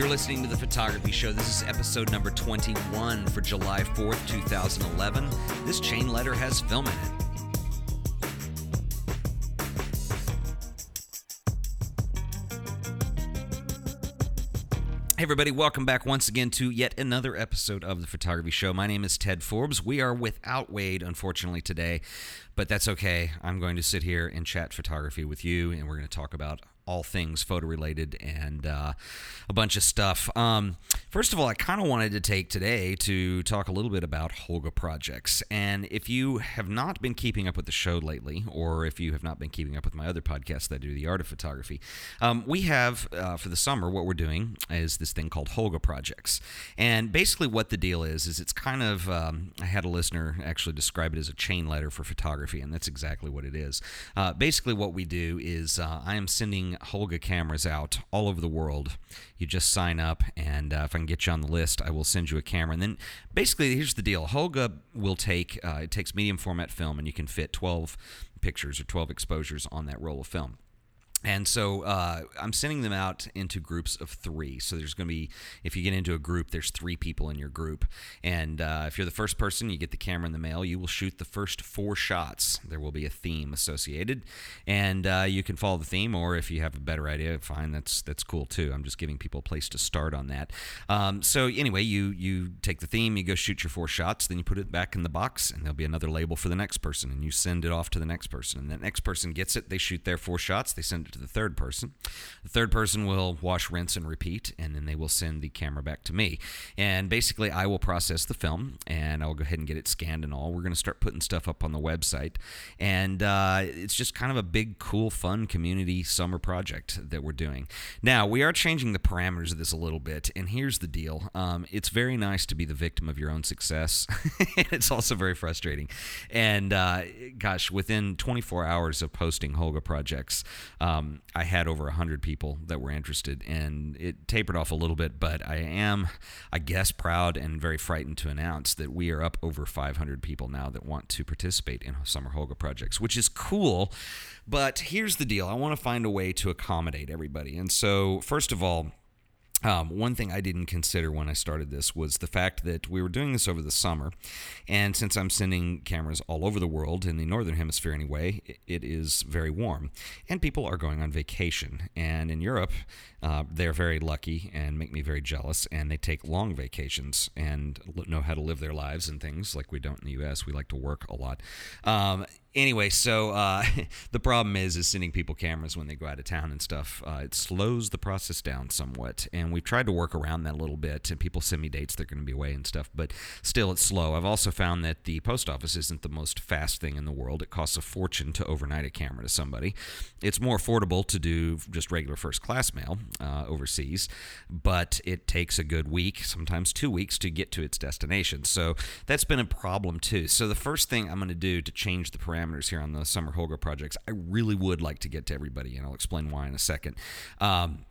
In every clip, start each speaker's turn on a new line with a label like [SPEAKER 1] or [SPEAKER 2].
[SPEAKER 1] You're listening to The Photography Show. This is episode number 21 for July 4th, 2011. This chain letter has film in it. Hey, everybody, welcome back once again to yet another episode of The Photography Show. My name is Ted Forbes. We are without Wade, unfortunately, today, but that's okay. I'm going to sit here and chat photography with you, and we're going to talk about all things photo related and uh, a bunch of stuff. Um, first of all, I kind of wanted to take today to talk a little bit about Holga projects. And if you have not been keeping up with the show lately, or if you have not been keeping up with my other podcasts that do the art of photography, um, we have uh, for the summer what we're doing is this thing called Holga projects. And basically, what the deal is is it's kind of um, I had a listener actually describe it as a chain letter for photography, and that's exactly what it is. Uh, basically, what we do is uh, I am sending Holga cameras out all over the world. You just sign up, and uh, if I can get you on the list, I will send you a camera. And then basically, here's the deal Holga will take, uh, it takes medium format film, and you can fit 12 pictures or 12 exposures on that roll of film. And so uh, I'm sending them out into groups of three. So there's going to be, if you get into a group, there's three people in your group. And uh, if you're the first person, you get the camera in the mail. You will shoot the first four shots. There will be a theme associated, and uh, you can follow the theme. Or if you have a better idea, fine, that's that's cool too. I'm just giving people a place to start on that. Um, so anyway, you you take the theme, you go shoot your four shots, then you put it back in the box, and there'll be another label for the next person, and you send it off to the next person. And the next person gets it. They shoot their four shots. They send to the third person. The third person will wash, rinse, and repeat, and then they will send the camera back to me. And basically, I will process the film, and I'll go ahead and get it scanned and all. We're going to start putting stuff up on the website, and uh, it's just kind of a big, cool, fun community summer project that we're doing. Now, we are changing the parameters of this a little bit, and here's the deal: um, it's very nice to be the victim of your own success. it's also very frustrating, and uh, gosh, within 24 hours of posting Holga projects. Um, I had over 100 people that were interested, and it tapered off a little bit, but I am, I guess, proud and very frightened to announce that we are up over 500 people now that want to participate in Summer Holga projects, which is cool. But here's the deal I want to find a way to accommodate everybody. And so, first of all, um, one thing I didn't consider when I started this was the fact that we were doing this over the summer. And since I'm sending cameras all over the world, in the Northern Hemisphere anyway, it is very warm. And people are going on vacation. And in Europe, uh, they're very lucky and make me very jealous. And they take long vacations and know how to live their lives and things like we don't in the U.S. We like to work a lot. Um, anyway, so uh, the problem is is sending people cameras when they go out of town and stuff. Uh, it slows the process down somewhat, and we've tried to work around that a little bit. And people send me dates they're going to be away and stuff, but still, it's slow. I've also found that the post office isn't the most fast thing in the world. It costs a fortune to overnight a camera to somebody. It's more affordable to do just regular first class mail uh, overseas, but it takes a good week, sometimes two weeks, to get to its destination. So that's been a problem too. So the first thing I'm going to do to change the parameters parameters here on the Summer Holga projects. I really would like to get to everybody, and I'll explain why in a second. Um,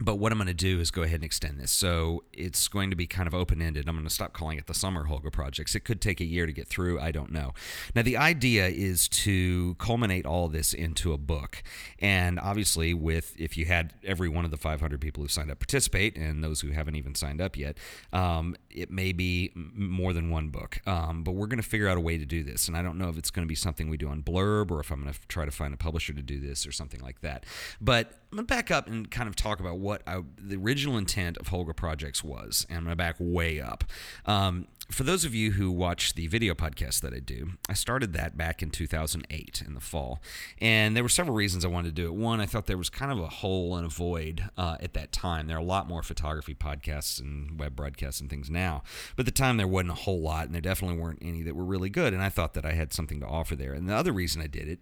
[SPEAKER 1] but what I'm going to do is go ahead and extend this. So it's going to be kind of open ended. I'm going to stop calling it the Summer Holga projects. It could take a year to get through. I don't know. Now, the idea is to culminate all this into a book. And obviously, with if you had every one of the 500 people who signed up participate and those who haven't even signed up yet, um, it may be more than one book. Um, but we're going to figure out a way to do this. And I don't know if it's going to be something we do on Blurb or if I'm going to try to find a publisher to do this or something like that. But I'm to back up and kind of talk about what I, the original intent of Holga Projects was, and I'm to back way up. Um, for those of you who watch the video podcast that I do, I started that back in 2008 in the fall. And there were several reasons I wanted to do it. One, I thought there was kind of a hole and a void uh, at that time. There are a lot more photography podcasts and web broadcasts and things now. But at the time, there wasn't a whole lot, and there definitely weren't any that were really good. And I thought that I had something to offer there. And the other reason I did it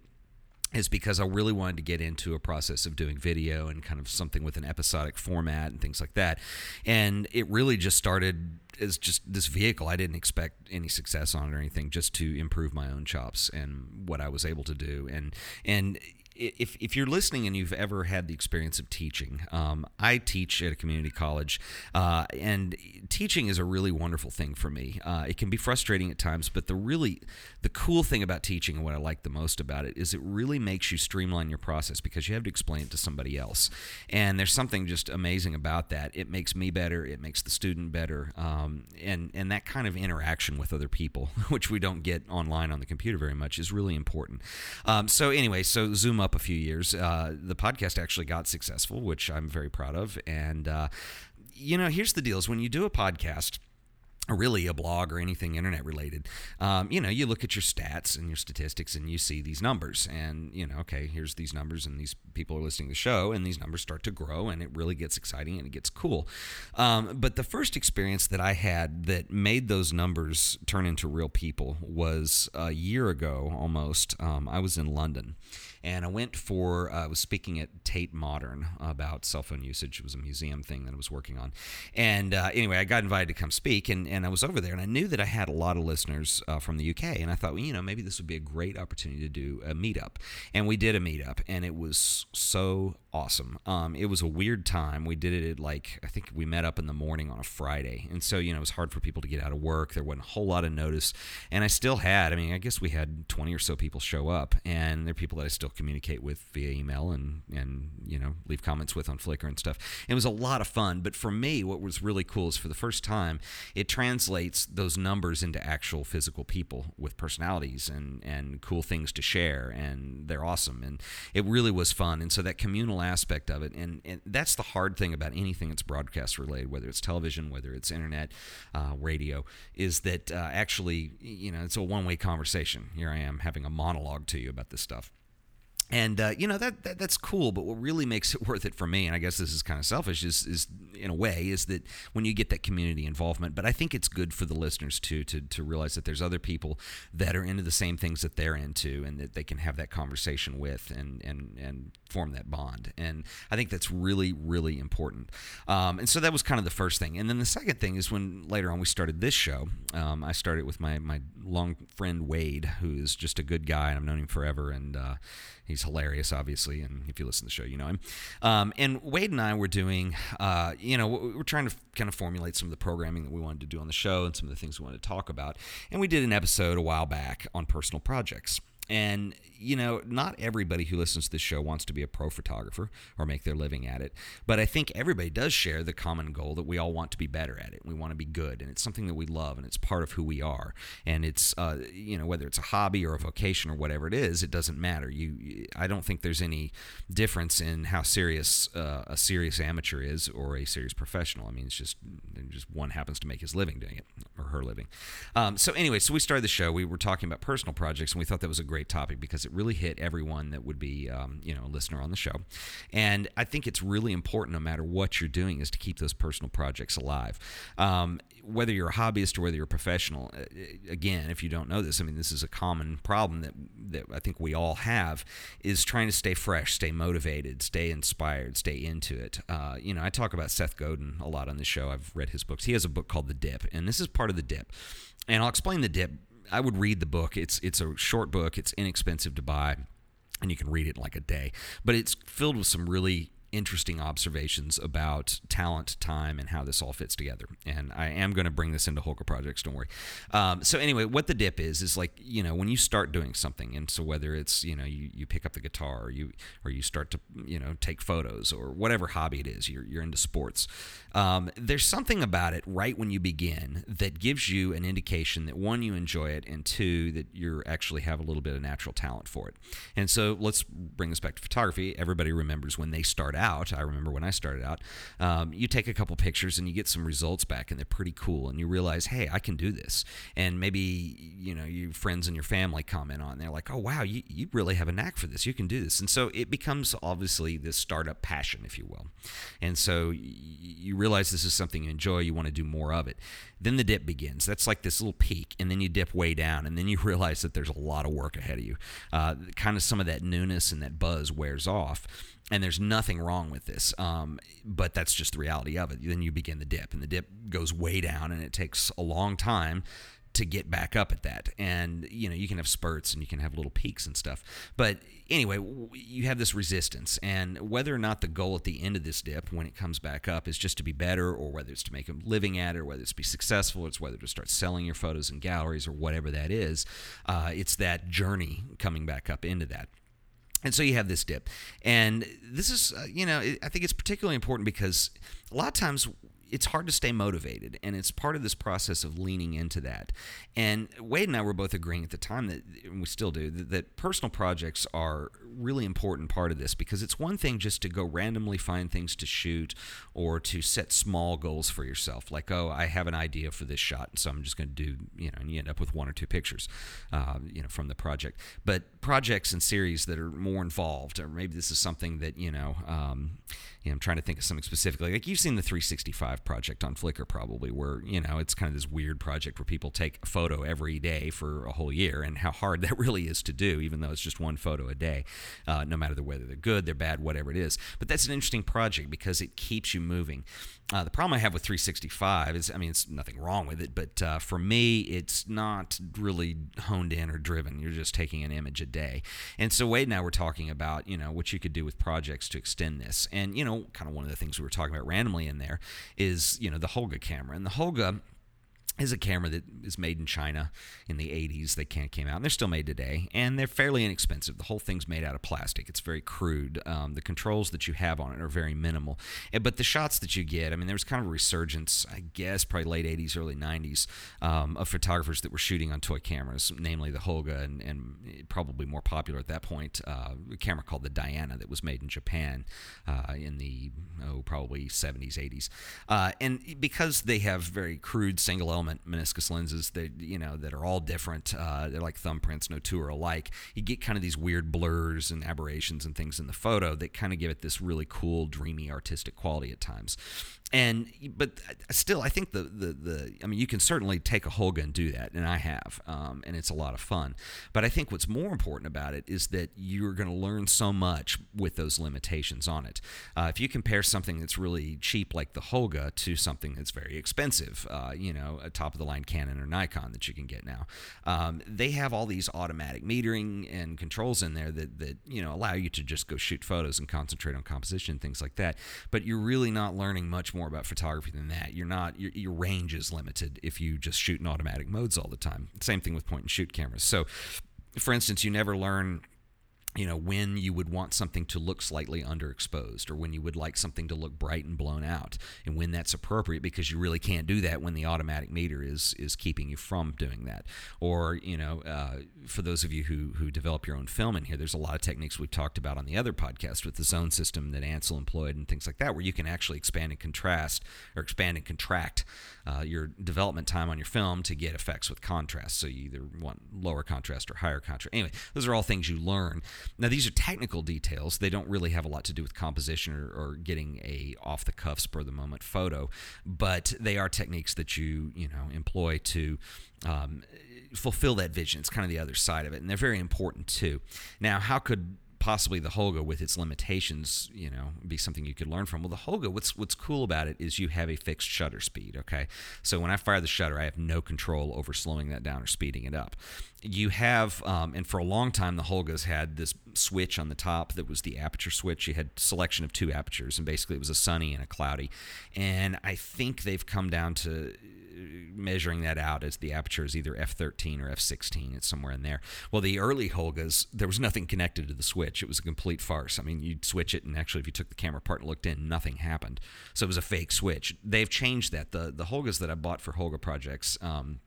[SPEAKER 1] is because I really wanted to get into a process of doing video and kind of something with an episodic format and things like that. And it really just started as just this vehicle. I didn't expect any success on it or anything, just to improve my own chops and what I was able to do. And and if, if you're listening and you've ever had the experience of teaching, um, I teach at a community college, uh, and teaching is a really wonderful thing for me. Uh, it can be frustrating at times, but the really the cool thing about teaching and what I like the most about it is it really makes you streamline your process because you have to explain it to somebody else, and there's something just amazing about that. It makes me better. It makes the student better, um, and and that kind of interaction with other people, which we don't get online on the computer very much, is really important. Um, so anyway, so zoom up a few years. Uh, the podcast actually got successful, which I'm very proud of. And uh, you know, here's the deal: is when you do a podcast really a blog or anything internet related, um, you know, you look at your stats and your statistics and you see these numbers. And, you know, okay, here's these numbers and these people are listening to the show and these numbers start to grow and it really gets exciting and it gets cool. Um, but the first experience that I had that made those numbers turn into real people was a year ago almost. Um, I was in London and I went for uh, I was speaking at Tate Modern about cell phone usage. It was a museum thing that I was working on, and uh, anyway, I got invited to come speak, and, and I was over there, and I knew that I had a lot of listeners uh, from the UK, and I thought, well, you know, maybe this would be a great opportunity to do a meetup, and we did a meetup, and it was so awesome. Um, it was a weird time. We did it at like I think we met up in the morning on a Friday, and so you know it was hard for people to get out of work. There wasn't a whole lot of notice, and I still had. I mean, I guess we had twenty or so people show up, and there are people that I still communicate with via email and and you know leave comments with on Flickr and stuff. It was a lot of fun. But for me, what was really cool is for the first time, it translates those numbers into actual physical people with personalities and and cool things to share, and they're awesome. And it really was fun. And so that communal aspect of it. And, and that's the hard thing about anything that's broadcast related, whether it's television, whether it's internet, uh, radio, is that uh, actually, you know, it's a one way conversation. Here I am having a monologue to you about this stuff and uh, you know that, that, that's cool but what really makes it worth it for me and i guess this is kind of selfish is, is in a way is that when you get that community involvement but i think it's good for the listeners too to, to realize that there's other people that are into the same things that they're into and that they can have that conversation with and and and form that bond and i think that's really really important um, and so that was kind of the first thing and then the second thing is when later on we started this show um, i started with my my long friend wade who is just a good guy and i've known him forever and uh, He's hilarious, obviously, and if you listen to the show, you know him. Um, and Wade and I were doing, uh, you know, we're trying to kind of formulate some of the programming that we wanted to do on the show and some of the things we wanted to talk about. And we did an episode a while back on personal projects. And, you know, not everybody who listens to this show wants to be a pro photographer or make their living at it. But I think everybody does share the common goal that we all want to be better at it. We want to be good. And it's something that we love and it's part of who we are. And it's, uh, you know, whether it's a hobby or a vocation or whatever it is, it doesn't matter. You, I don't think there's any difference in how serious uh, a serious amateur is or a serious professional. I mean, it's just, just one happens to make his living doing it or her living. Um, so, anyway, so we started the show. We were talking about personal projects and we thought that was a great great topic because it really hit everyone that would be, um, you know, a listener on the show. And I think it's really important, no matter what you're doing, is to keep those personal projects alive. Um, whether you're a hobbyist or whether you're a professional, uh, again, if you don't know this, I mean, this is a common problem that that I think we all have is trying to stay fresh, stay motivated, stay inspired, stay into it. Uh, you know, I talk about Seth Godin a lot on the show. I've read his books. He has a book called The Dip, and this is part of The Dip. And I'll explain The Dip I would read the book. It's it's a short book. It's inexpensive to buy, and you can read it in like a day. But it's filled with some really interesting observations about talent, time, and how this all fits together. And I am going to bring this into Holga Projects, don't worry. Um, so anyway, what the dip is is like you know when you start doing something, and so whether it's you know you, you pick up the guitar or you or you start to you know take photos or whatever hobby it is, you're you're into sports. Um, there's something about it right when you begin that gives you an indication that one you enjoy it and two that you actually have a little bit of natural talent for it. And so let's bring this back to photography. Everybody remembers when they start out, I remember when I started out, um, you take a couple pictures and you get some results back, and they're pretty cool. And you realize, hey, I can do this. And maybe you know your friends and your family comment on. They're like, oh wow, you you really have a knack for this. You can do this. And so it becomes obviously this startup passion, if you will. And so you realize this is something you enjoy. You want to do more of it. Then the dip begins. That's like this little peak, and then you dip way down, and then you realize that there's a lot of work ahead of you. Uh, kind of some of that newness and that buzz wears off and there's nothing wrong with this um, but that's just the reality of it then you begin the dip and the dip goes way down and it takes a long time to get back up at that. And you know, you can have spurts and you can have little peaks and stuff. But anyway, you have this resistance, and whether or not the goal at the end of this dip, when it comes back up, is just to be better, or whether it's to make a living at it, or whether it's to be successful, it's whether to start selling your photos in galleries or whatever that is. Uh, it's that journey coming back up into that. And so you have this dip. And this is, uh, you know, I think it's particularly important because a lot of times it's hard to stay motivated, and it's part of this process of leaning into that. And Wade and I were both agreeing at the time that we still do that, that personal projects are really important part of this because it's one thing just to go randomly find things to shoot or to set small goals for yourself, like oh I have an idea for this shot, so I'm just going to do you know, and you end up with one or two pictures, uh, you know, from the project. But projects and series that are more involved, or maybe this is something that you know. Um, you know, I'm trying to think of something specifically. Like you've seen the 365 project on Flickr, probably, where you know it's kind of this weird project where people take a photo every day for a whole year, and how hard that really is to do, even though it's just one photo a day, uh, no matter the, whether they're good, they're bad, whatever it is. But that's an interesting project because it keeps you moving. Uh, the problem I have with 365 is, I mean, it's nothing wrong with it, but uh, for me, it's not really honed in or driven. You're just taking an image a day. And so Wade and I were talking about, you know, what you could do with projects to extend this. And, you know, kind of one of the things we were talking about randomly in there is, you know, the Holga camera. And the Holga is a camera that is made in China in the 80s. They can't came out, and they're still made today, and they're fairly inexpensive. The whole thing's made out of plastic. It's very crude. Um, the controls that you have on it are very minimal, but the shots that you get, I mean, there was kind of a resurgence, I guess, probably late 80s, early 90s, um, of photographers that were shooting on toy cameras, namely the Holga, and, and probably more popular at that point, uh, a camera called the Diana that was made in Japan uh, in the oh probably 70s, 80s, uh, and because they have very crude single element meniscus lenses that you know that are all different. Uh, they're like thumbprints, no two are alike. You get kind of these weird blurs and aberrations and things in the photo that kind of give it this really cool, dreamy, artistic quality at times and but still i think the, the the i mean you can certainly take a holga and do that and i have um, and it's a lot of fun. But i think what's more important about it is that you're going to learn so much with those limitations on it. Uh, if you compare something that's really cheap like the holga to something that's very expensive uh, you know a top of the line canon or nikon that you can get now um, they have all these automatic metering and controls in there that that you know allow you to just go shoot photos and concentrate on composition things like that. But you're really not learning much more more about photography than that. You're not your, your range is limited if you just shoot in automatic modes all the time. Same thing with point and shoot cameras. So, for instance, you never learn you know when you would want something to look slightly underexposed or when you would like something to look bright and blown out and when that's appropriate because you really can't do that when the automatic meter is is keeping you from doing that. Or you know uh, for those of you who who develop your own film in here there's a lot of techniques we've talked about on the other podcast with the zone system that Ansel employed and things like that where you can actually expand and contrast or expand and contract uh, your development time on your film to get effects with contrast. So you either want lower contrast or higher contrast. Anyway those are all things you learn now, these are technical details. They don't really have a lot to do with composition or, or getting a off the cuff, spur of the moment photo, but they are techniques that you you know employ to um, fulfill that vision. It's kind of the other side of it, and they're very important too. Now, how could possibly the Holga with its limitations, you know, be something you could learn from. Well, the Holga, what's what's cool about it is you have a fixed shutter speed. Okay, so when I fire the shutter, I have no control over slowing that down or speeding it up. You have, um, and for a long time, the Holgas had this switch on the top that was the aperture switch. You had selection of two apertures, and basically it was a sunny and a cloudy. And I think they've come down to measuring that out as the aperture is either f13 or f16. It's somewhere in there. Well, the early Holgas, there was nothing connected to the switch. It was a complete farce. I mean, you'd switch it, and actually, if you took the camera apart and looked in, nothing happened. So it was a fake switch. They've changed that. The the Holgas that I bought for Holga projects. Um,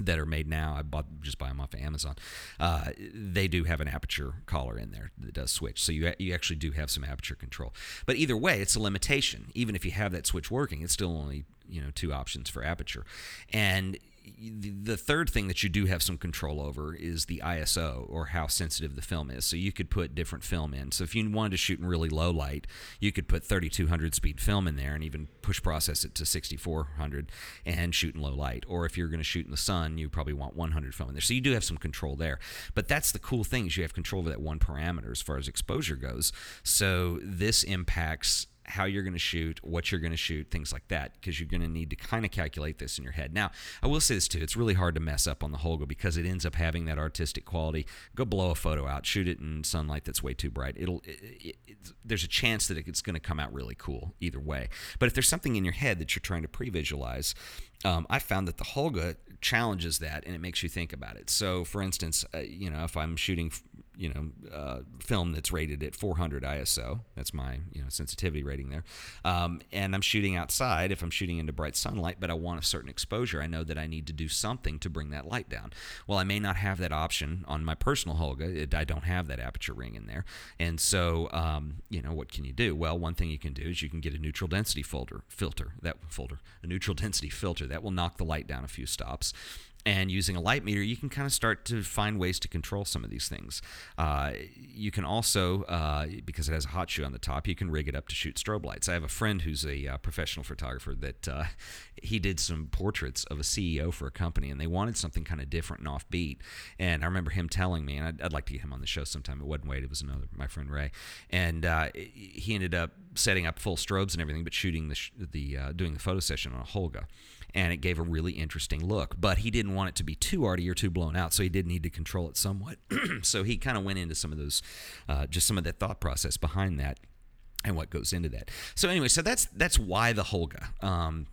[SPEAKER 1] that are made now. I bought just buy them off of Amazon. Uh, they do have an aperture collar in there that does switch, so you you actually do have some aperture control. But either way, it's a limitation. Even if you have that switch working, it's still only you know two options for aperture, and the third thing that you do have some control over is the ISO or how sensitive the film is. So you could put different film in. So if you wanted to shoot in really low light, you could put 3200 speed film in there and even push process it to 6400 and shoot in low light. Or if you're going to shoot in the sun, you probably want 100 film in there. So you do have some control there. But that's the cool thing is you have control over that one parameter as far as exposure goes. So this impacts how you're going to shoot, what you're going to shoot, things like that, because you're going to need to kind of calculate this in your head. Now, I will say this too: it's really hard to mess up on the Holga because it ends up having that artistic quality. Go blow a photo out, shoot it in sunlight that's way too bright. It'll it, it, there's a chance that it's going to come out really cool either way. But if there's something in your head that you're trying to pre-visualize, um, I found that the Holga challenges that and it makes you think about it. So, for instance, uh, you know, if I'm shooting you know uh, film that's rated at 400 ISO. That's my you know sensitivity rating there. Um, and I'm shooting outside. If I'm shooting into bright sunlight, but I want a certain exposure, I know that I need to do something to bring that light down. Well, I may not have that option on my personal Holga. It, I don't have that aperture ring in there, and so um, you know what can you do? Well, one thing you can do is you can get a neutral density folder filter that folder a neutral density filter that will knock the light down a few stops and using a light meter, you can kind of start to find ways to control some of these things. Uh, you can also, uh, because it has a hot shoe on the top, you can rig it up to shoot strobe lights. I have a friend who's a uh, professional photographer that uh, he did some portraits of a CEO for a company, and they wanted something kind of different and offbeat. And I remember him telling me, and I'd, I'd like to get him on the show sometime. It wasn't Wade; it was another my friend Ray, and uh, he ended up setting up full strobes and everything, but shooting the the uh, doing the photo session on a Holga and it gave a really interesting look. But he didn't want it to be too arty or too blown out, so he did need to control it somewhat. so he kind of went into some of those, uh, just some of that thought process behind that and what goes into that. So anyway, so that's that's why the Holga. Um,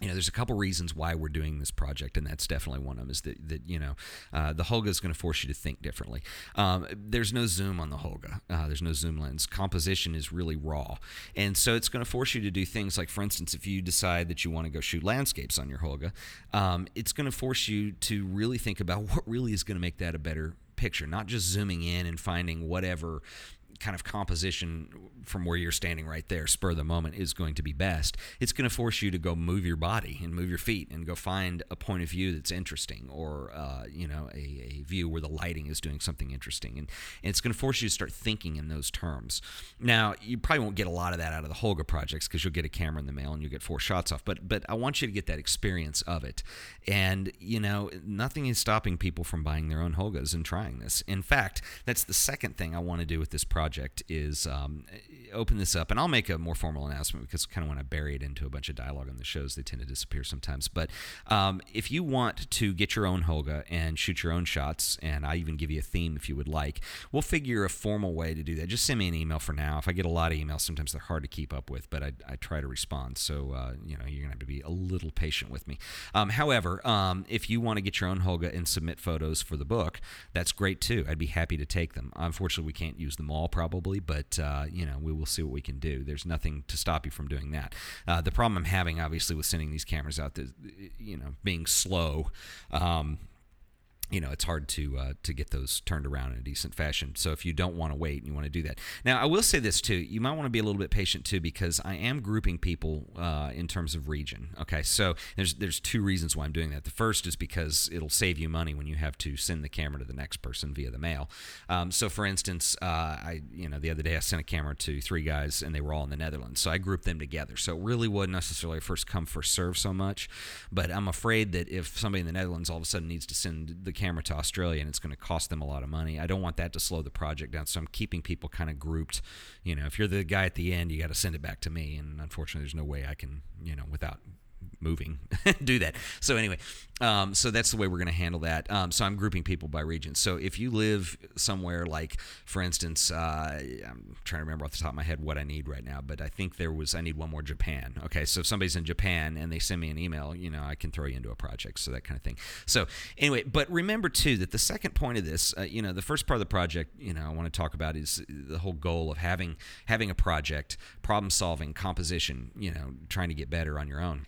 [SPEAKER 1] you know, there's a couple reasons why we're doing this project, and that's definitely one of them. Is that, that you know, uh, the Holga is going to force you to think differently. Um, there's no zoom on the Holga. Uh, there's no zoom lens. Composition is really raw, and so it's going to force you to do things like, for instance, if you decide that you want to go shoot landscapes on your Holga, um, it's going to force you to really think about what really is going to make that a better picture, not just zooming in and finding whatever kind of composition from where you're standing right there, spur of the moment, is going to be best. It's going to force you to go move your body and move your feet and go find a point of view that's interesting or, uh, you know, a, a, view where the lighting is doing something interesting. And, and it's going to force you to start thinking in those terms. Now, you probably won't get a lot of that out of the Holga projects because you'll get a camera in the mail and you'll get four shots off. But, but I want you to get that experience of it. And, you know, nothing is stopping people from buying their own Holgas and trying this. In fact, that's the second thing I want to do with this project project is um, open this up, and I'll make a more formal announcement because kind of when I bury it into a bunch of dialogue on the shows, they tend to disappear sometimes. But um, if you want to get your own Holga and shoot your own shots, and I even give you a theme if you would like, we'll figure a formal way to do that. Just send me an email for now. If I get a lot of emails, sometimes they're hard to keep up with, but I, I try to respond. So uh, you know you're gonna have to be a little patient with me. Um, however, um, if you want to get your own Holga and submit photos for the book, that's great too. I'd be happy to take them. Unfortunately, we can't use them all probably, but uh, you know we will see what we can do. There's nothing to stop you from doing that. Uh, the problem I'm having, obviously, with sending these cameras out, is, you know, being slow. Um, you know it's hard to uh, to get those turned around in a decent fashion. So if you don't want to wait and you want to do that, now I will say this too: you might want to be a little bit patient too because I am grouping people uh, in terms of region. Okay, so there's there's two reasons why I'm doing that. The first is because it'll save you money when you have to send the camera to the next person via the mail. Um, so for instance, uh, I you know the other day I sent a camera to three guys and they were all in the Netherlands, so I grouped them together. So it really wasn't necessarily first come first serve so much, but I'm afraid that if somebody in the Netherlands all of a sudden needs to send the camera to Australia and it's going to cost them a lot of money. I don't want that to slow the project down. So I'm keeping people kind of grouped. You know, if you're the guy at the end, you got to send it back to me. And unfortunately, there's no way I can, you know, without moving. Do that. So anyway um, so that's the way we're going to handle that. Um, so i'm grouping people by region. So if you live somewhere like for instance uh, i'm trying to remember off the top of my head what i need right now but i think there was i need one more japan. Okay so if somebody's in japan and they send me an email you know i can throw you into a project so that kind of thing. So anyway but remember too that the second point of this uh, you know the first part of the project you know i want to talk about is the whole goal of having having a project problem solving composition you know trying to get better on your own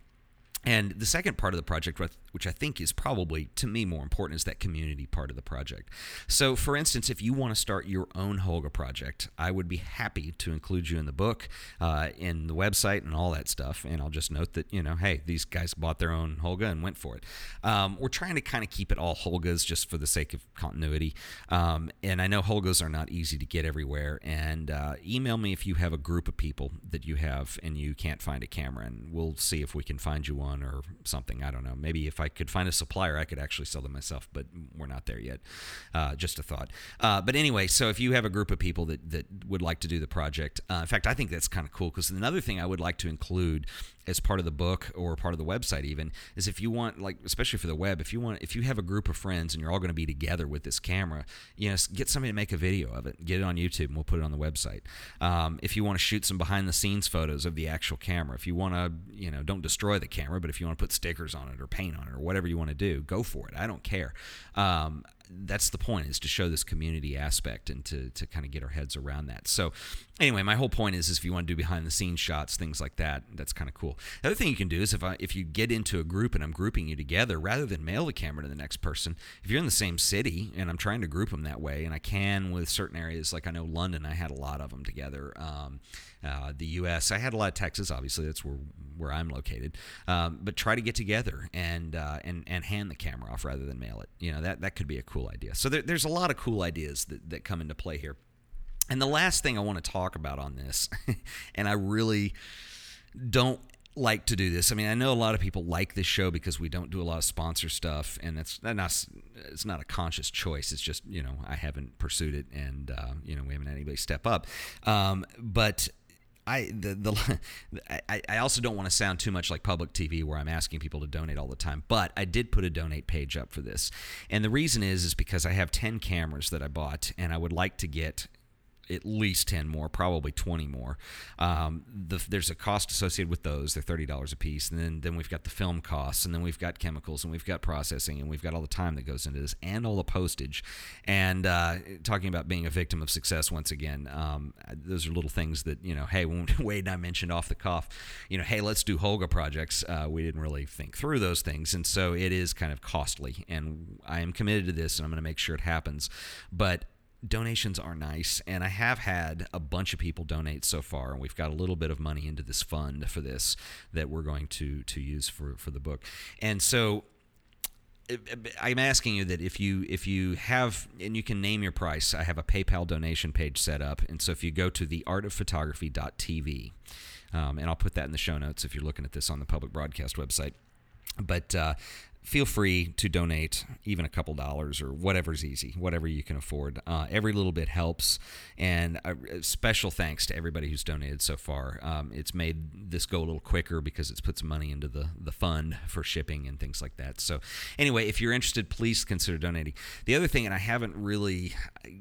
[SPEAKER 1] and the second part of the project, which I think is probably to me more important, is that community part of the project. So, for instance, if you want to start your own Holga project, I would be happy to include you in the book, uh, in the website, and all that stuff. And I'll just note that, you know, hey, these guys bought their own Holga and went for it. Um, we're trying to kind of keep it all Holgas just for the sake of continuity. Um, and I know Holgas are not easy to get everywhere. And uh, email me if you have a group of people that you have and you can't find a camera, and we'll see if we can find you one one or something. I don't know. Maybe if I could find a supplier, I could actually sell them myself, but we're not there yet. Uh, just a thought. Uh, but anyway, so if you have a group of people that, that would like to do the project, uh, in fact, I think that's kind of cool because another thing I would like to include as part of the book or part of the website even is if you want like especially for the web if you want if you have a group of friends and you're all going to be together with this camera you know get somebody to make a video of it get it on youtube and we'll put it on the website um, if you want to shoot some behind the scenes photos of the actual camera if you want to you know don't destroy the camera but if you want to put stickers on it or paint on it or whatever you want to do go for it. I don't care. Um, that's the point is to show this community aspect and to, to kind of get our heads around that. So anyway my whole point is, is if you want to do behind the scenes shots things like that that's kind of cool. The other thing you can do is if I, if you get into a group and i'm grouping you together rather than mail the camera to the next person if you're in the same city and i'm trying to group them that way and i can with certain areas like i know london i had a lot of them together um, uh, the us i had a lot of texas obviously that's where where i'm located um, but try to get together and uh, and and hand the camera off rather than mail it. You know that that could be a cool cool idea. So there, there's a lot of cool ideas that, that come into play here. And the last thing I want to talk about on this, and I really don't like to do this. I mean, I know a lot of people like this show because we don't do a lot of sponsor stuff, and it's not it's not a conscious choice. It's just you know I haven't pursued it, and uh, you know we haven't had anybody step up. Um, but I the, the I, I also don't want to sound too much like public TV where I'm asking people to donate all the time, but I did put a donate page up for this, and the reason is is because I have ten cameras that I bought, and I would like to get at least 10 more, probably 20 more. Um, the, there's a cost associated with those. They're $30 a piece. And then, then we've got the film costs, and then we've got chemicals, and we've got processing, and we've got all the time that goes into this, and all the postage. And uh, talking about being a victim of success once again, um, those are little things that, you know, hey, when Wade and I mentioned off the cuff, you know, hey, let's do Holga projects, uh, we didn't really think through those things. And so it is kind of costly. And I am committed to this, and I'm going to make sure it happens. But donations are nice and i have had a bunch of people donate so far and we've got a little bit of money into this fund for this that we're going to to use for for the book and so I'm asking you that if you if you have and you can name your price, I have a PayPal donation page set up, and so if you go to theartofphotography.tv, um, and I'll put that in the show notes if you're looking at this on the public broadcast website. But uh, feel free to donate even a couple dollars or whatever's easy, whatever you can afford. Uh, every little bit helps. And a special thanks to everybody who's donated so far. Um, it's made this go a little quicker because it's put some money into the, the fund for shipping and things like that. So, anyway, if you're interested, please consider donating. The other thing, and I haven't really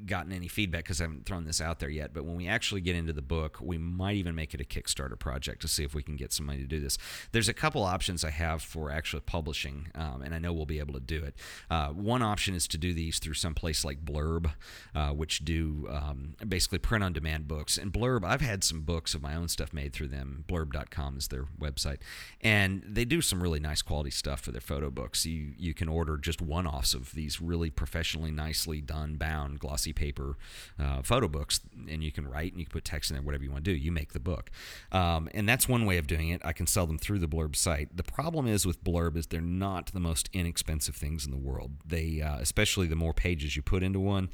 [SPEAKER 1] gotten any feedback because I haven't thrown this out there yet, but when we actually get into the book, we might even make it a Kickstarter project to see if we can get some money to do this. There's a couple options I have for actually publishing. Um, um, and I know we'll be able to do it. Uh, one option is to do these through some place like Blurb, uh, which do um, basically print on demand books. And Blurb, I've had some books of my own stuff made through them. Blurb.com is their website, and they do some really nice quality stuff for their photo books. You you can order just one offs of these really professionally, nicely done, bound, glossy paper uh, photo books, and you can write and you can put text in there, whatever you want to do. You make the book, um, and that's one way of doing it. I can sell them through the Blurb site. The problem is with Blurb is they're not the most inexpensive things in the world. They, uh, especially the more pages you put into one,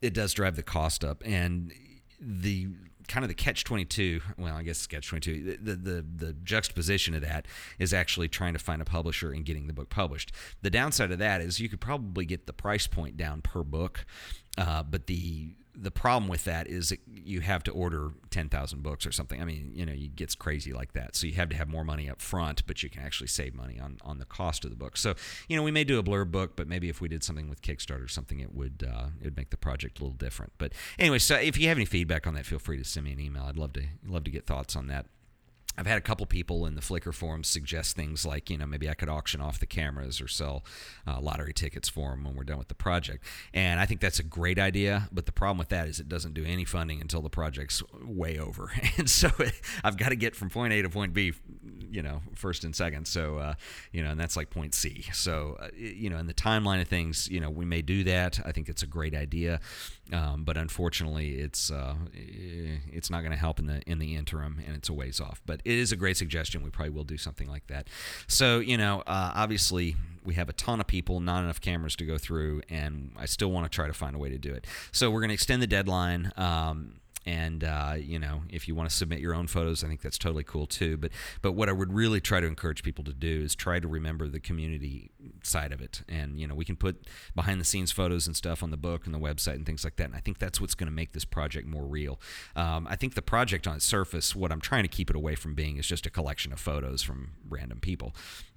[SPEAKER 1] it does drive the cost up. And the kind of the catch 22 well i guess catch 22 the, the the juxtaposition of that is actually trying to find a publisher and getting the book published the downside of that is you could probably get the price point down per book uh, but the the problem with that is that you have to order 10,000 books or something. I mean, you know, it gets crazy like that. So you have to have more money up front, but you can actually save money on, on the cost of the book. So, you know, we may do a blurb book, but maybe if we did something with Kickstarter or something, it would uh, it would make the project a little different. But anyway, so if you have any feedback on that, feel free to send me an email. I'd love to love to get thoughts on that. I've had a couple people in the Flickr forums suggest things like, you know, maybe I could auction off the cameras or sell uh, lottery tickets for them when we're done with the project. And I think that's a great idea. But the problem with that is it doesn't do any funding until the project's way over. And so I've got to get from point A to point B, you know, first and second. So, uh, you know, and that's like point C. So, uh, you know, in the timeline of things, you know, we may do that. I think it's a great idea. Um, but unfortunately, it's uh, it's not going to help in the in the interim, and it's a ways off. But it is a great suggestion. We probably will do something like that. So you know, uh, obviously we have a ton of people, not enough cameras to go through, and I still want to try to find a way to do it. So we're going to extend the deadline. Um, and uh, you know, if you want to submit your own photos, I think that's totally cool too. But but what I would really try to encourage people to do is try to remember the community side of it. And you know, we can put behind the scenes photos and stuff on the book and the website and things like that. And I think that's what's going to make this project more real. Um, I think the project on its surface, what I'm trying to keep it away from being is just a collection of photos from random people.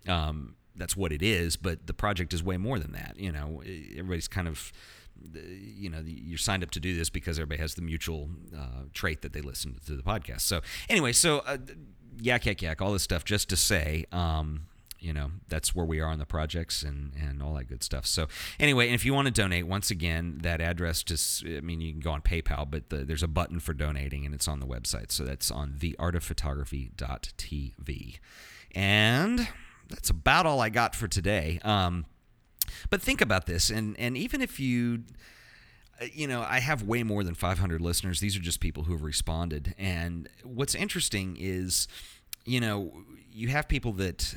[SPEAKER 1] Um, that's what it is, but the project is way more than that. You know, everybody's kind of you know you're signed up to do this because everybody has the mutual uh, trait that they listen to the podcast. So anyway, so uh, yak yak yak, all this stuff just to say. Um, you know that's where we are on the projects and and all that good stuff so anyway if you want to donate once again that address just i mean you can go on paypal but the, there's a button for donating and it's on the website so that's on theartofphotography.tv and that's about all i got for today um, but think about this, and and even if you uh, you know, I have way more than 500 listeners. These are just people who have responded. And what's interesting is, you know, you have people that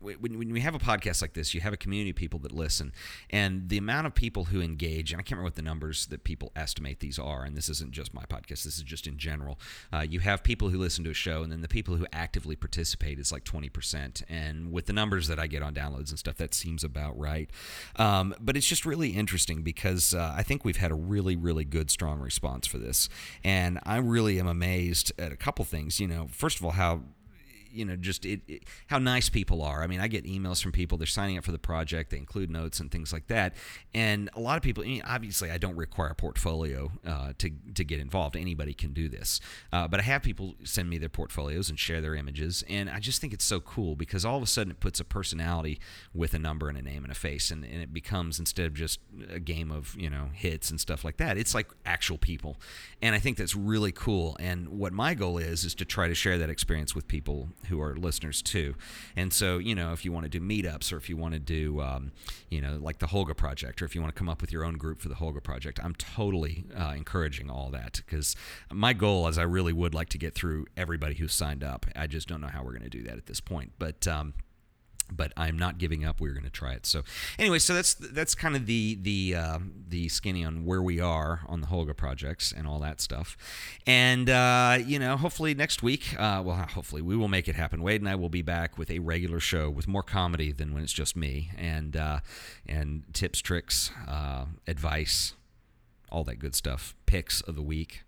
[SPEAKER 1] when, when we have a podcast like this, you have a community of people that listen, and the amount of people who engage, and I can't remember what the numbers that people estimate these are, and this isn't just my podcast, this is just in general. Uh, you have people who listen to a show, and then the people who actively participate is like 20%. And with the numbers that I get on downloads and stuff, that seems about right. Um, but it's just really interesting because uh, I think we've had a really, really good, strong response for this. And I really am amazed at a couple things. You know, first of all, how you know just it, it, how nice people are. I mean, I get emails from people they're signing up for the project. They include notes and things like that. And a lot of people, I mean, obviously, I don't require a portfolio uh, to to get involved. Anybody can do this, uh, but I have people send me their portfolios and share their images, and I just think it's so cool because all of a sudden it puts a personality with a number and a name and a face, and, and it becomes instead of just a game of you know hits and stuff like that, it's like actual people, and I think that's really cool. And what my goal is is to try to share that experience with people who are listeners too. And so, you know, if you want to do meetups or if you want to do, um, you know, like the Holga Project, or if you want to come up with your own group for the Holga Project, I'm totally uh, encouraging all that because my goal is I really would like to get through everybody who signed up. I just don't know how we're going to do that at this point. But, um, but I'm not giving up. We're going to try it. So anyway, so that's that's kind of the the uh, the skinny on where we are on the Holga projects and all that stuff. And uh, you know, hopefully next week, uh, well, hopefully we will make it happen. Wade and I will be back with a regular show with more comedy than when it's just me, and uh, and tips, tricks, uh, advice, all that good stuff, picks of the week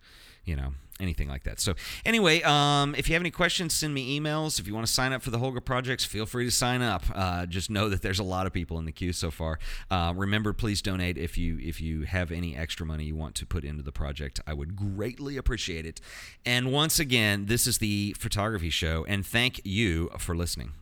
[SPEAKER 1] you know, anything like that. So, anyway, um, if you have any questions, send me emails. If you want to sign up for the Holga projects, feel free to sign up. Uh, just know that there's a lot of people in the queue so far. Uh, remember, please donate if you if you have any extra money you want to put into the project. I would greatly appreciate it. And once again, this is the photography show, and thank you for listening.